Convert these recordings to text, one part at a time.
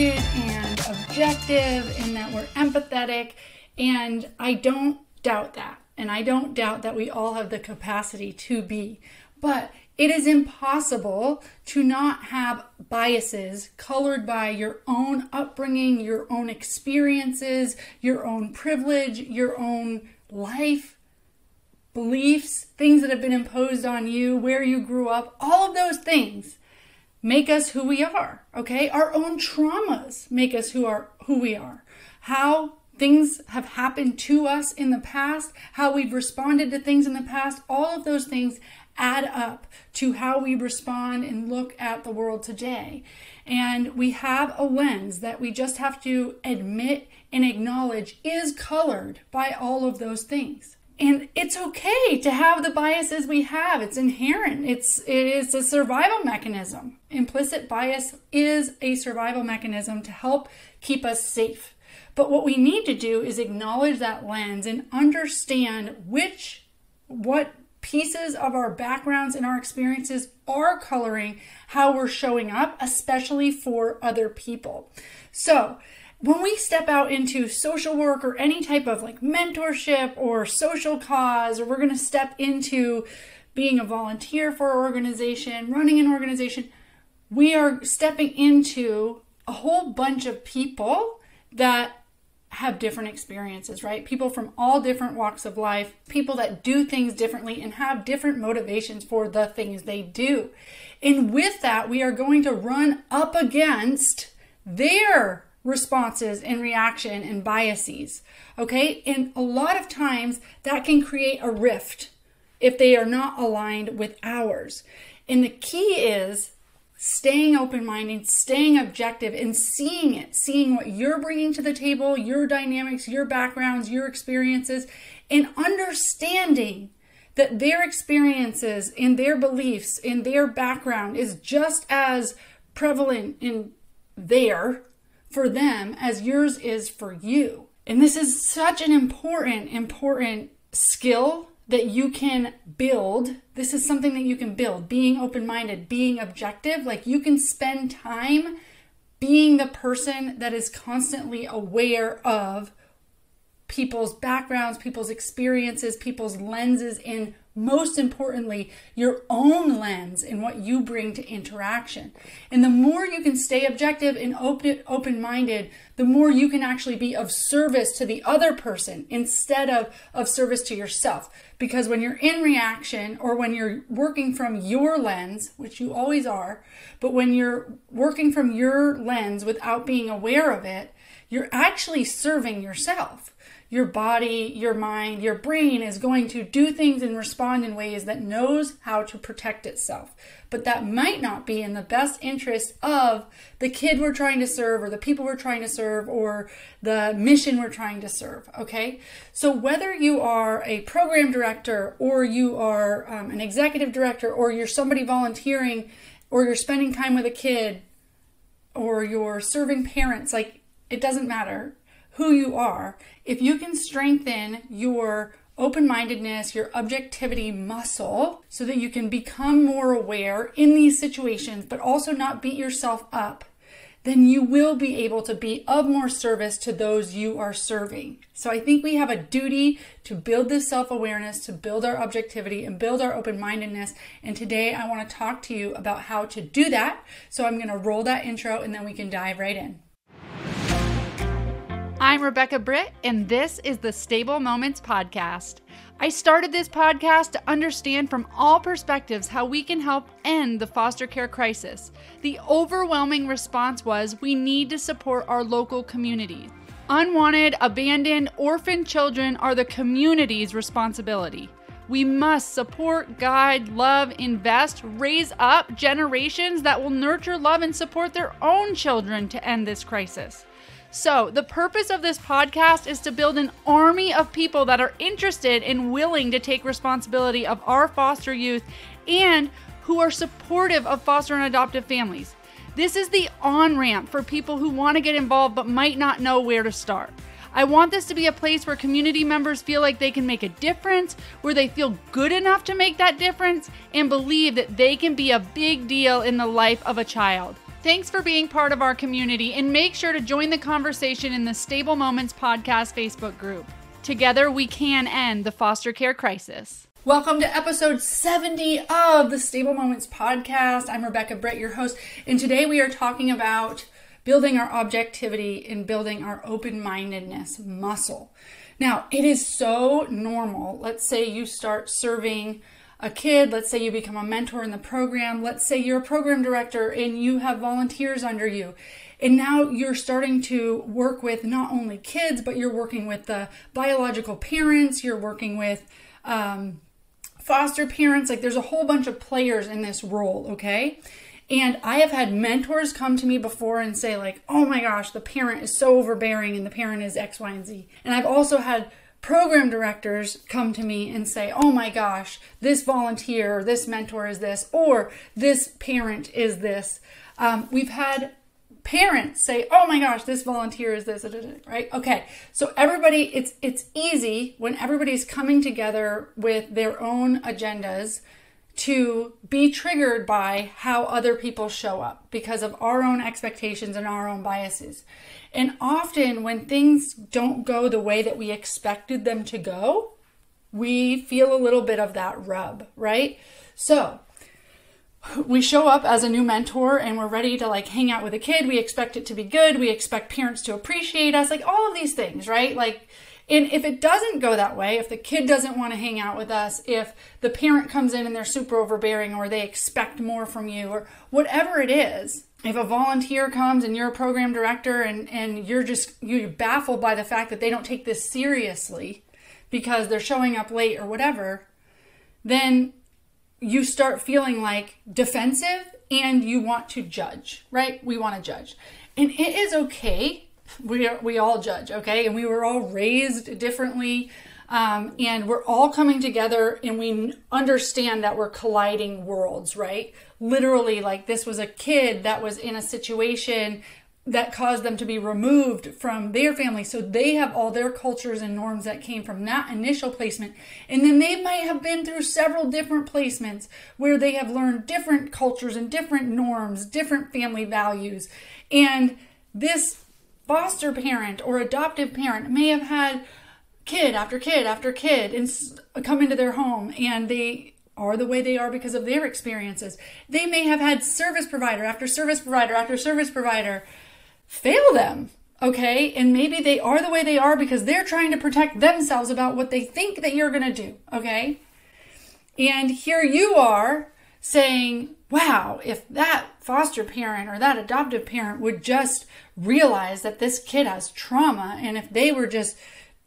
and objective and that we're empathetic. And I don't doubt that. And I don't doubt that we all have the capacity to be. But it is impossible to not have biases colored by your own upbringing, your own experiences, your own privilege, your own life, beliefs, things that have been imposed on you, where you grew up, all of those things make us who we are, okay? Our own traumas make us who are who we are. How things have happened to us in the past, how we've responded to things in the past, all of those things add up to how we respond and look at the world today. And we have a lens that we just have to admit and acknowledge is colored by all of those things. And it's okay to have the biases we have. It's inherent. It's it is a survival mechanism. Implicit bias is a survival mechanism to help keep us safe. But what we need to do is acknowledge that lens and understand which what pieces of our backgrounds and our experiences are coloring how we're showing up, especially for other people. So, when we step out into social work or any type of like mentorship or social cause, or we're going to step into being a volunteer for an organization, running an organization, we are stepping into a whole bunch of people that have different experiences, right? People from all different walks of life, people that do things differently and have different motivations for the things they do. And with that, we are going to run up against their responses and reaction and biases. Okay? And a lot of times that can create a rift if they are not aligned with ours. And the key is staying open minded, staying objective, and seeing it, seeing what you're bringing to the table, your dynamics, your backgrounds, your experiences, and understanding that their experiences and their beliefs and their background is just as prevalent in there for them as yours is for you. And this is such an important, important skill that you can build. This is something that you can build being open minded, being objective. Like you can spend time being the person that is constantly aware of people's backgrounds, people's experiences, people's lenses, and most importantly, your own lens and what you bring to interaction. And the more you can stay objective and open open minded, the more you can actually be of service to the other person instead of of service to yourself. Because when you're in reaction or when you're working from your lens, which you always are, but when you're working from your lens without being aware of it, you're actually serving yourself your body, your mind, your brain is going to do things and respond in ways that knows how to protect itself. But that might not be in the best interest of the kid we're trying to serve or the people we're trying to serve or the mission we're trying to serve. Okay. So whether you are a program director or you are um, an executive director or you're somebody volunteering or you're spending time with a kid or you're serving parents, like it doesn't matter who you are, if you can strengthen your open mindedness, your objectivity muscle, so that you can become more aware in these situations, but also not beat yourself up, then you will be able to be of more service to those you are serving. So I think we have a duty to build this self awareness, to build our objectivity, and build our open mindedness. And today I want to talk to you about how to do that. So I'm going to roll that intro and then we can dive right in. I'm Rebecca Britt, and this is the Stable Moments Podcast. I started this podcast to understand from all perspectives how we can help end the foster care crisis. The overwhelming response was we need to support our local communities. Unwanted, abandoned, orphaned children are the community's responsibility. We must support, guide, love, invest, raise up generations that will nurture, love, and support their own children to end this crisis. So, the purpose of this podcast is to build an army of people that are interested and willing to take responsibility of our foster youth and who are supportive of foster and adoptive families. This is the on ramp for people who want to get involved but might not know where to start. I want this to be a place where community members feel like they can make a difference, where they feel good enough to make that difference, and believe that they can be a big deal in the life of a child. Thanks for being part of our community and make sure to join the conversation in the Stable Moments Podcast Facebook group. Together, we can end the foster care crisis. Welcome to episode 70 of the Stable Moments Podcast. I'm Rebecca Britt, your host, and today we are talking about building our objectivity and building our open mindedness muscle. Now, it is so normal. Let's say you start serving a kid, let's say you become a mentor in the program, let's say you're a program director and you have volunteers under you. And now you're starting to work with not only kids, but you're working with the biological parents, you're working with um, foster parents. Like there's a whole bunch of players in this role, okay? And I have had mentors come to me before and say, like, oh my gosh, the parent is so overbearing and the parent is X, Y, and Z. And I've also had program directors come to me and say, oh my gosh, this volunteer, or this mentor is this, or this parent is this. Um, we've had parents say, "Oh my gosh, this volunteer is this," right? Okay, so everybody, it's it's easy when everybody's coming together with their own agendas to be triggered by how other people show up because of our own expectations and our own biases. And often, when things don't go the way that we expected them to go, we feel a little bit of that rub, right? So, we show up as a new mentor and we're ready to like hang out with a kid. We expect it to be good. We expect parents to appreciate us, like all of these things, right? Like, and if it doesn't go that way, if the kid doesn't want to hang out with us, if the parent comes in and they're super overbearing or they expect more from you or whatever it is, if a volunteer comes and you're a program director and, and you're just you're baffled by the fact that they don't take this seriously because they're showing up late or whatever, then you start feeling like defensive and you want to judge, right? We want to judge. And it is okay. We are, we all judge, okay? And we were all raised differently. Um, and we're all coming together and we understand that we're colliding worlds, right? Literally, like this was a kid that was in a situation that caused them to be removed from their family. So they have all their cultures and norms that came from that initial placement. And then they might have been through several different placements where they have learned different cultures and different norms, different family values. And this foster parent or adoptive parent may have had kid after kid after kid and come into their home and they are the way they are because of their experiences. They may have had service provider after service provider after service provider fail them, okay? And maybe they are the way they are because they're trying to protect themselves about what they think that you're going to do, okay? And here you are saying, wow, if that foster parent or that adoptive parent would just realize that this kid has trauma and if they were just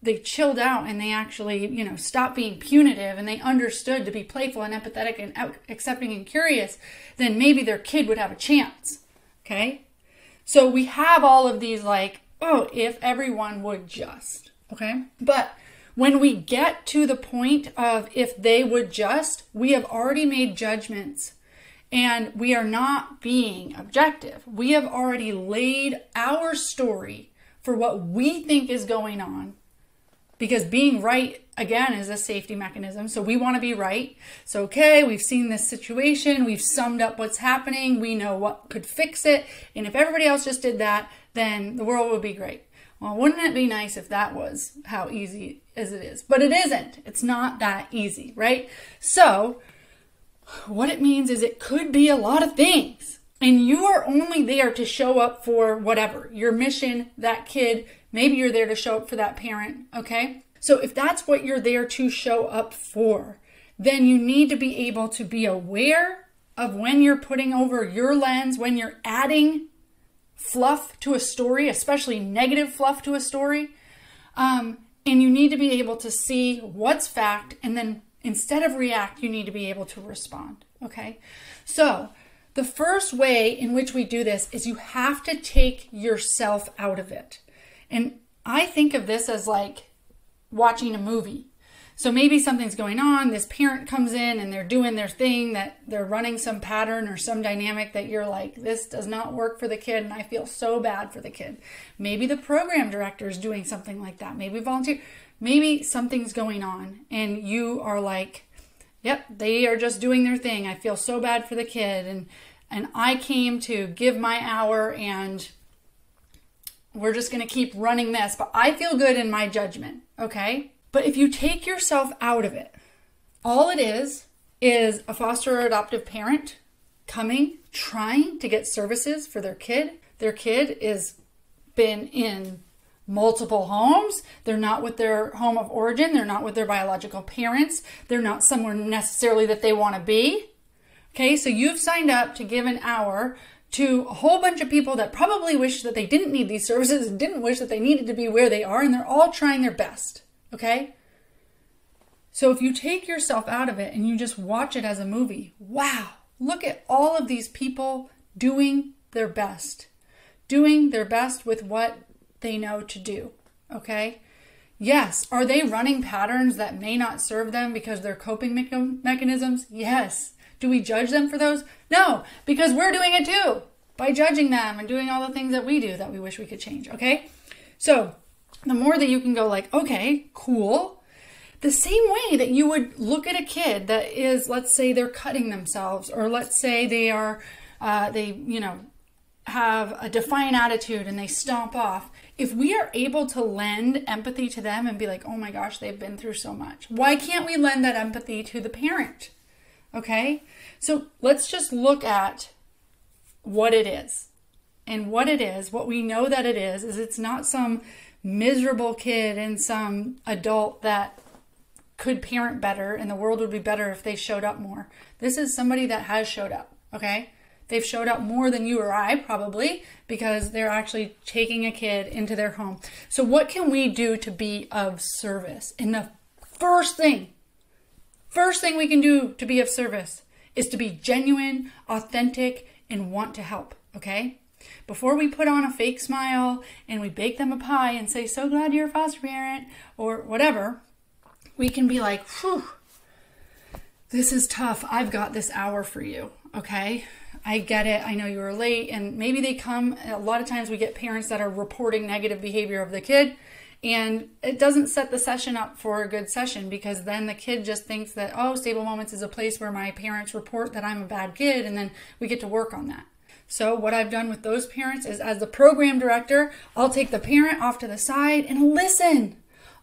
they chilled out and they actually, you know, stopped being punitive and they understood to be playful and empathetic and accepting and curious, then maybe their kid would have a chance. Okay? So we have all of these like, oh, if everyone would just. Okay? But when we get to the point of if they would just, we have already made judgments and we are not being objective. We have already laid our story for what we think is going on because being right again is a safety mechanism. So we want to be right. So okay we've seen this situation. We've summed up what's happening. We know what could fix it. And if everybody else just did that then the world would be great. Well wouldn't it be nice if that was how easy as it is? But it isn't. It's not that easy right? So what it means is it could be a lot of things and you are only there to show up for whatever your mission that kid Maybe you're there to show up for that parent, okay? So if that's what you're there to show up for, then you need to be able to be aware of when you're putting over your lens, when you're adding fluff to a story, especially negative fluff to a story. Um, and you need to be able to see what's fact, and then instead of react, you need to be able to respond. Okay? So, the first way in which we do this is you have to take yourself out of it. And I think of this as like watching a movie. So maybe something's going on, this parent comes in and they're doing their thing that they're running some pattern or some dynamic that you're like, this does not work for the kid and I feel so bad for the kid. Maybe the program director is doing something like that. Maybe volunteer. Maybe something's going on and you are like, yep, they are just doing their thing. I feel so bad for the kid and and I came to give my hour and we're just going to keep running this, but I feel good in my judgment, okay? But if you take yourself out of it, all it is is a foster or adoptive parent coming, trying to get services for their kid. Their kid is been in multiple homes. They're not with their home of origin. They're not with their biological parents. They're not somewhere necessarily that they want to be. Okay, so you've signed up to give an hour to a whole bunch of people that probably wish that they didn't need these services and didn't wish that they needed to be where they are, and they're all trying their best. Okay? So if you take yourself out of it and you just watch it as a movie, wow, look at all of these people doing their best, doing their best with what they know to do. Okay? Yes. Are they running patterns that may not serve them because they're coping mechanisms? Yes. Do we judge them for those? No, because we're doing it too by judging them and doing all the things that we do that we wish we could change. Okay? So, the more that you can go, like, okay, cool. The same way that you would look at a kid that is, let's say, they're cutting themselves, or let's say they are, uh, they, you know, have a defiant attitude and they stomp off if we are able to lend empathy to them and be like, oh my gosh, they've been through so much, why can't we lend that empathy to the parent? Okay? So let's just look at what it is. And what it is, what we know that it is, is it's not some miserable kid and some adult that could parent better and the world would be better if they showed up more. This is somebody that has showed up, okay? They've showed up more than you or I probably because they're actually taking a kid into their home. So, what can we do to be of service? And the first thing, first thing we can do to be of service is to be genuine, authentic, and want to help, okay? Before we put on a fake smile and we bake them a pie and say, so glad you're a foster parent or whatever, we can be like, whew, this is tough. I've got this hour for you, okay? I get it. I know you were late. And maybe they come, a lot of times we get parents that are reporting negative behavior of the kid. And it doesn't set the session up for a good session because then the kid just thinks that, oh, Stable Moments is a place where my parents report that I'm a bad kid. And then we get to work on that. So, what I've done with those parents is, as the program director, I'll take the parent off to the side and listen.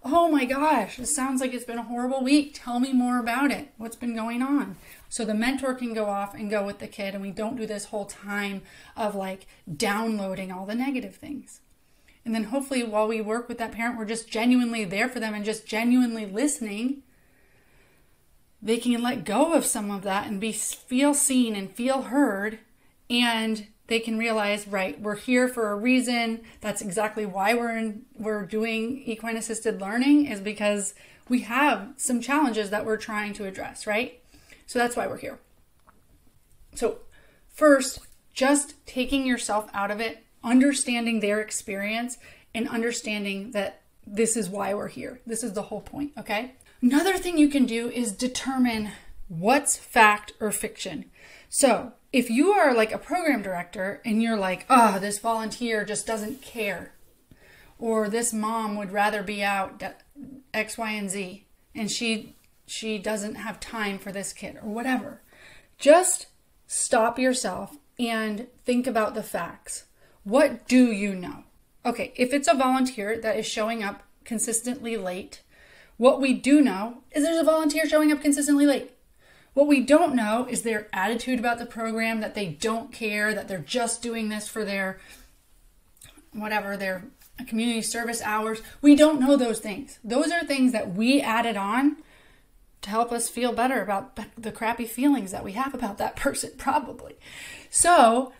Oh my gosh, it sounds like it's been a horrible week. Tell me more about it. What's been going on? So the mentor can go off and go with the kid, and we don't do this whole time of like downloading all the negative things. And then hopefully, while we work with that parent, we're just genuinely there for them and just genuinely listening. They can let go of some of that and be feel seen and feel heard, and they can realize, right, we're here for a reason. That's exactly why we're in, we're doing equine assisted learning is because we have some challenges that we're trying to address, right? So that's why we're here. So, first, just taking yourself out of it, understanding their experience, and understanding that this is why we're here. This is the whole point, okay? Another thing you can do is determine what's fact or fiction. So, if you are like a program director and you're like, oh, this volunteer just doesn't care, or this mom would rather be out X, Y, and Z, and she she doesn't have time for this kid or whatever. Just stop yourself and think about the facts. What do you know? Okay, if it's a volunteer that is showing up consistently late, what we do know is there's a volunteer showing up consistently late. What we don't know is their attitude about the program, that they don't care, that they're just doing this for their whatever, their community service hours. We don't know those things. Those are things that we added on to help us feel better about the crappy feelings that we have about that person, probably. So,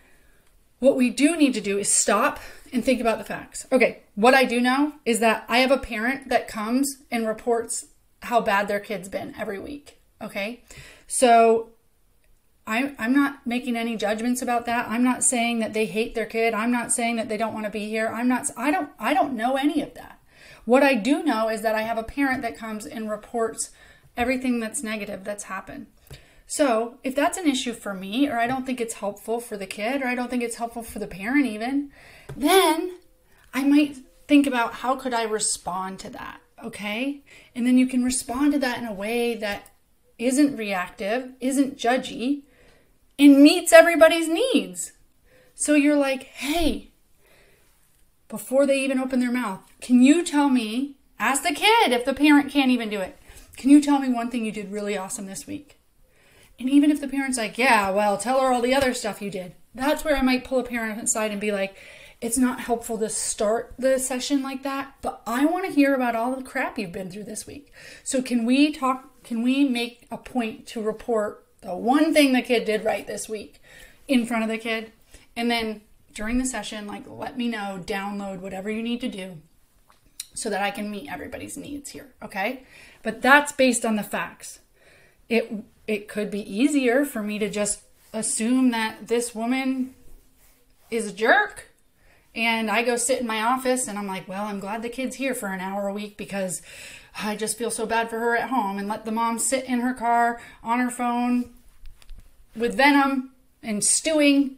what we do need to do is stop and think about the facts. Okay, what I do know is that I have a parent that comes and reports how bad their kid's been every week. Okay, so I, I'm not making any judgments about that. I'm not saying that they hate their kid. I'm not saying that they don't want to be here. I'm not. I don't. I don't know any of that. What I do know is that I have a parent that comes and reports everything that's negative that's happened. So, if that's an issue for me, or I don't think it's helpful for the kid, or I don't think it's helpful for the parent even, then I might think about how could I respond to that, okay? And then you can respond to that in a way that isn't reactive, isn't judgy, and meets everybody's needs. So you're like, hey, before they even open their mouth, can you tell me, ask the kid if the parent can't even do it, can you tell me one thing you did really awesome this week? And even if the parent's like, yeah, well, tell her all the other stuff you did, that's where I might pull a parent aside and be like, it's not helpful to start the session like that, but I want to hear about all the crap you've been through this week. So can we talk can we make a point to report the one thing the kid did right this week in front of the kid? And then during the session, like let me know, download whatever you need to do so that I can meet everybody's needs here, okay? But that's based on the facts. It it could be easier for me to just assume that this woman is a jerk and I go sit in my office and I'm like, well, I'm glad the kid's here for an hour a week because I just feel so bad for her at home and let the mom sit in her car on her phone with venom and stewing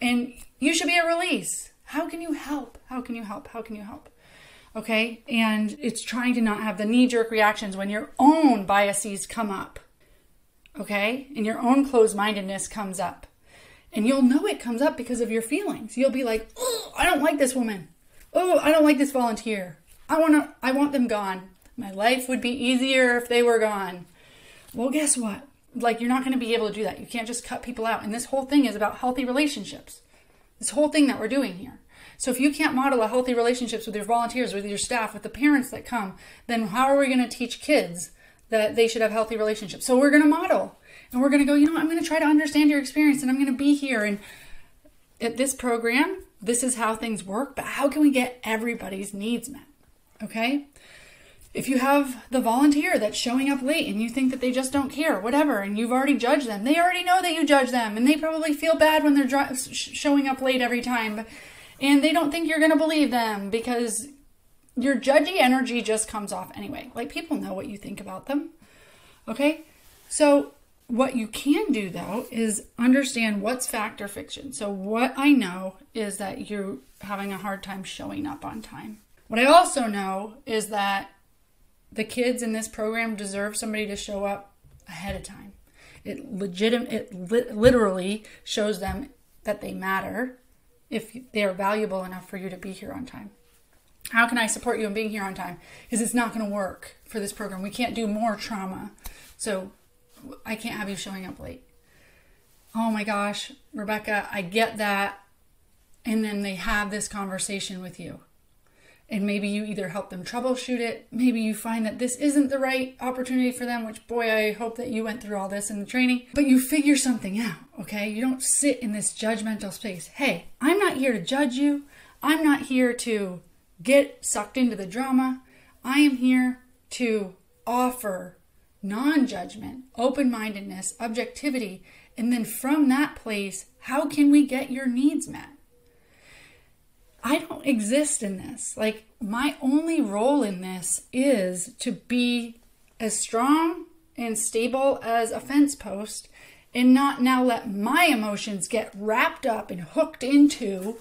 and you should be a release. How can you help? How can you help? How can you help? Okay? And it's trying to not have the knee jerk reactions when your own biases come up. Okay? And your own closed mindedness comes up. And you'll know it comes up because of your feelings. You'll be like, oh, I don't like this woman. Oh, I don't like this volunteer. I want to I want them gone. My life would be easier if they were gone. Well, guess what? Like, you're not going to be able to do that. You can't just cut people out. And this whole thing is about healthy relationships. This whole thing that we're doing here. So, if you can't model a healthy relationships with your volunteers, with your staff, with the parents that come, then how are we going to teach kids that they should have healthy relationships? So, we're going to model and we're going to go, you know, I'm going to try to understand your experience and I'm going to be here. And at this program, this is how things work, but how can we get everybody's needs met? Okay? If you have the volunteer that's showing up late and you think that they just don't care, whatever, and you've already judged them, they already know that you judge them, and they probably feel bad when they're showing up late every time, and they don't think you're going to believe them because your judgy energy just comes off anyway. Like people know what you think about them. Okay? So, what you can do though is understand what's fact or fiction. So, what I know is that you're having a hard time showing up on time. What I also know is that the kids in this program deserve somebody to show up ahead of time. It legitimate it li- literally shows them that they matter if they are valuable enough for you to be here on time. How can I support you in being here on time? Because it's not going to work for this program. We can't do more trauma. So I can't have you showing up late. Oh my gosh, Rebecca, I get that. And then they have this conversation with you and maybe you either help them troubleshoot it maybe you find that this isn't the right opportunity for them which boy i hope that you went through all this in the training but you figure something out okay? You don't sit in this judgmental space. Hey i'm not here to judge you. I'm not here to get sucked into the drama. I am here to offer non-judgment open-mindedness objectivity and then from that place how can we get your needs met I don't exist in this. Like, my only role in this is to be as strong and stable as a fence post and not now let my emotions get wrapped up and hooked into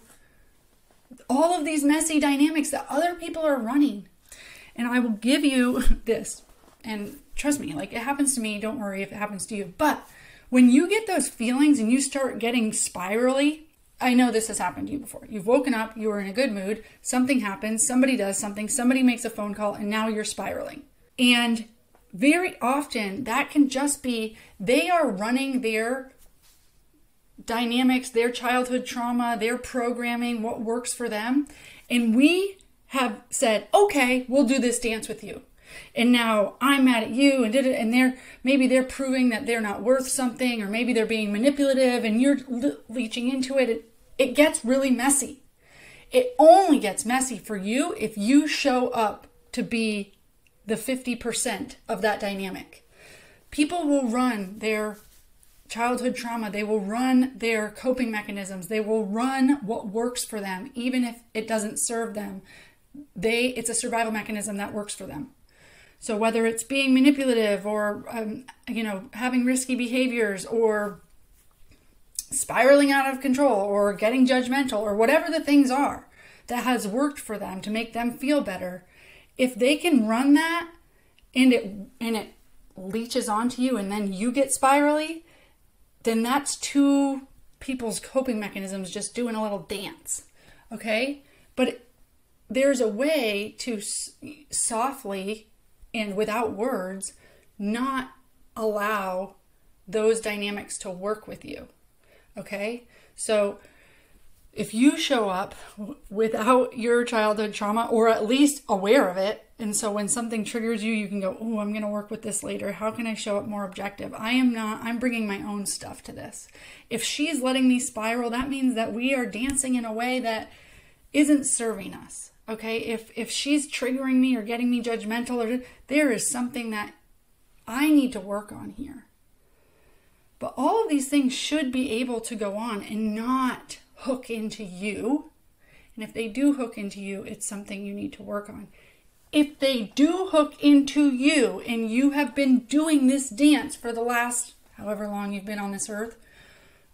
all of these messy dynamics that other people are running. And I will give you this. And trust me, like it happens to me. Don't worry if it happens to you. But when you get those feelings and you start getting spirally, I know this has happened to you before. You've woken up, you were in a good mood, something happens, somebody does something, somebody makes a phone call, and now you're spiraling. And very often that can just be they are running their dynamics, their childhood trauma, their programming, what works for them. And we have said, okay, we'll do this dance with you. And now I'm mad at you and did it. And they're maybe they're proving that they're not worth something, or maybe they're being manipulative and you're le- leeching into it it gets really messy. It only gets messy for you if you show up to be the 50% of that dynamic. People will run their childhood trauma, they will run their coping mechanisms, they will run what works for them even if it doesn't serve them. They it's a survival mechanism that works for them. So whether it's being manipulative or um, you know having risky behaviors or spiraling out of control or getting judgmental or whatever the things are that has worked for them to make them feel better if they can run that and it and it leeches onto you and then you get spirally then that's two people's coping mechanisms just doing a little dance. Okay? But there's a way to s- softly and without words not allow those dynamics to work with you. Okay? So if you show up without your childhood trauma or at least aware of it, and so when something triggers you, you can go, Oh, I'm going to work with this later. How can I show up more objective? I am not, I'm bringing my own stuff to this. If she's letting me spiral, that means that we are dancing in a way that isn't serving us. Okay. If, if she's triggering me or getting me judgmental, or there is something that I need to work on here. But all of these things should be able to go on and not hook into you. And if they do hook into you, it's something you need to work on. If they do hook into you and you have been doing this dance for the last however long you've been on this earth,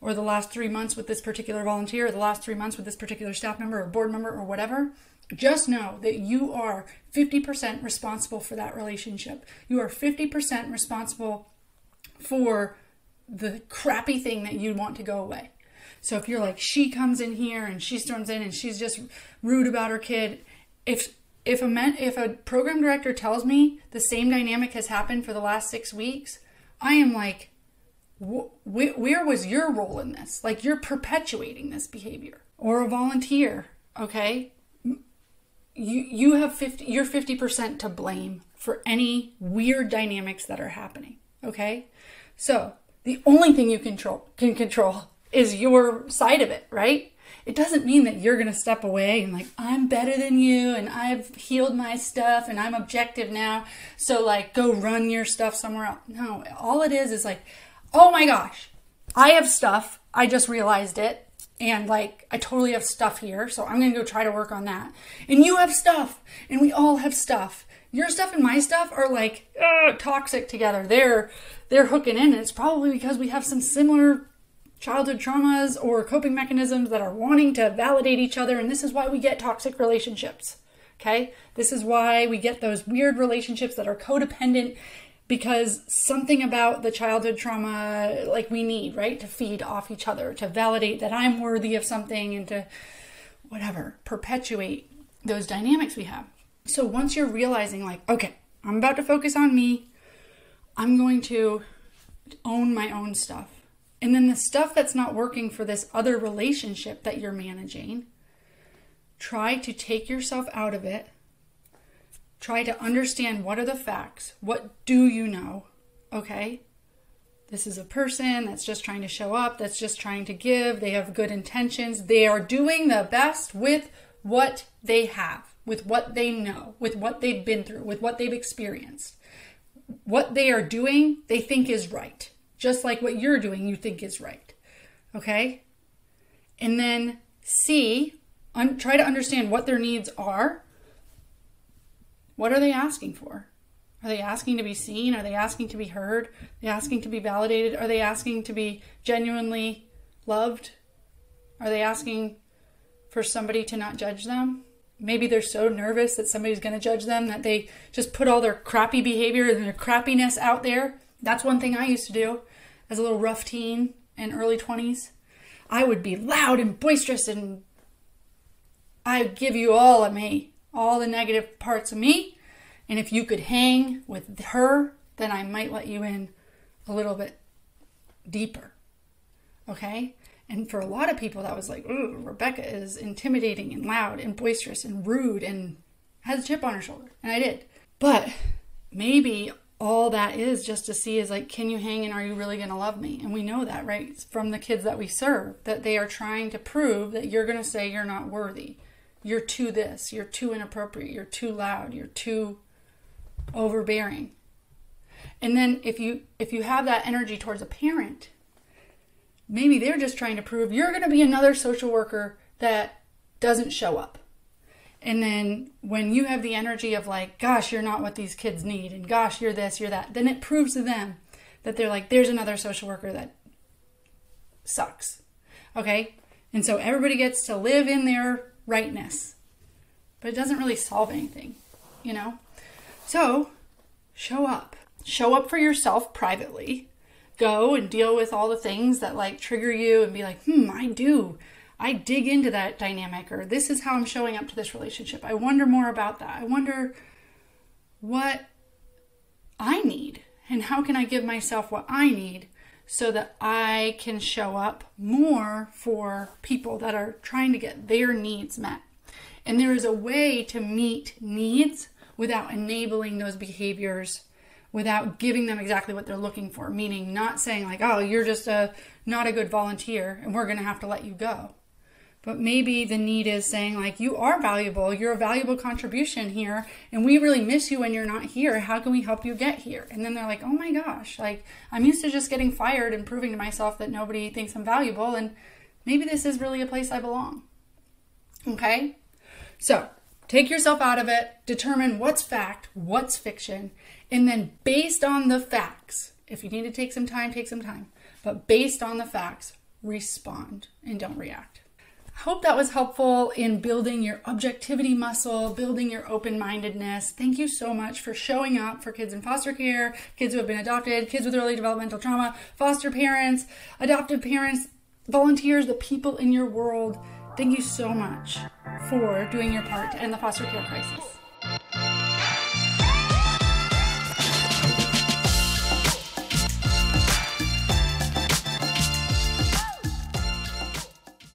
or the last three months with this particular volunteer, or the last three months with this particular staff member or board member or whatever, just know that you are 50% responsible for that relationship. You are 50% responsible for the crappy thing that you want to go away. So if you're like she comes in here and she storms in and she's just rude about her kid, if if a men, if a program director tells me the same dynamic has happened for the last 6 weeks, I am like wh- where was your role in this? Like you're perpetuating this behavior. Or a volunteer, okay? You you have 50 you're 50% to blame for any weird dynamics that are happening, okay? So, the only thing you control can control is your side of it, right? It doesn't mean that you're going to step away and like I'm better than you and I've healed my stuff and I'm objective now. So like go run your stuff somewhere else. No, all it is is like, "Oh my gosh. I have stuff. I just realized it." And like, I totally have stuff here, so I'm gonna go try to work on that. And you have stuff, and we all have stuff. Your stuff and my stuff are like uh, toxic together. They're they're hooking in, and it's probably because we have some similar childhood traumas or coping mechanisms that are wanting to validate each other, and this is why we get toxic relationships. Okay, this is why we get those weird relationships that are codependent because something about the childhood trauma like we need right to feed off each other to validate that i'm worthy of something and to whatever perpetuate those dynamics we have so once you're realizing like okay i'm about to focus on me i'm going to own my own stuff and then the stuff that's not working for this other relationship that you're managing try to take yourself out of it Try to understand what are the facts. What do you know? Okay? This is a person that's just trying to show up, that's just trying to give. They have good intentions. They are doing the best with what they have, with what they know, with what they've been through, with what they've experienced. What they are doing, they think is right. Just like what you're doing, you think is right. Okay? And then C, un- try to understand what their needs are what are they asking for? Are they asking to be seen? Are they asking to be heard? Are they asking to be validated? Are they asking to be genuinely loved? Are they asking for somebody to not judge them? Maybe they're so nervous that somebody's going to judge them that they just put all their crappy behavior and their crappiness out there. That's one thing I used to do as a little rough teen in early 20s. I would be loud and boisterous and I'd give you all of me all the negative parts of me. And if you could hang with her, then I might let you in a little bit deeper. Okay? And for a lot of people, that was like, Rebecca is intimidating and loud and boisterous and rude and has a chip on her shoulder. And I did. But maybe all that is just to see is like, can you hang and are you really going to love me? And we know that, right? From the kids that we serve, that they are trying to prove that you're going to say you're not worthy you're too this, you're too inappropriate, you're too loud, you're too overbearing. And then if you if you have that energy towards a parent, maybe they're just trying to prove you're going to be another social worker that doesn't show up. And then when you have the energy of like, gosh, you're not what these kids need, and gosh, you're this, you're that, then it proves to them that they're like, there's another social worker that sucks. Okay? And so everybody gets to live in their rightness. But it doesn't really solve anything, you know? So, show up. Show up for yourself privately. Go and deal with all the things that like trigger you and be like, hmm, I do. I dig into that dynamic, or this is how I'm showing up to this relationship. I wonder more about that. I wonder what I need and how can I give myself what I need so that I can show up more for people that are trying to get their needs met. And there is a way to meet needs without enabling those behaviors without giving them exactly what they're looking for. Meaning not saying like oh you're just a not a good volunteer and we're going to have to let you go. But maybe the need is saying like you are valuable. You're a valuable contribution here and we really miss you when you're not here. How can we help you get here? And then they're like oh my gosh like i'm used to just getting fired and proving to myself that nobody thinks i'm valuable and maybe this is really a place i belong. Okay? So take yourself out of it. Determine what's fact what's fiction and then based on the facts if you need to take some time take some time but based on the facts respond and don't react I hope that was helpful in building your objectivity muscle, building your open mindedness. Thank you so much for showing up for kids in foster care, kids who have been adopted, kids with early developmental trauma, foster parents, adoptive parents, volunteers, the people in your world. Thank you so much for doing your part to end the foster care crisis.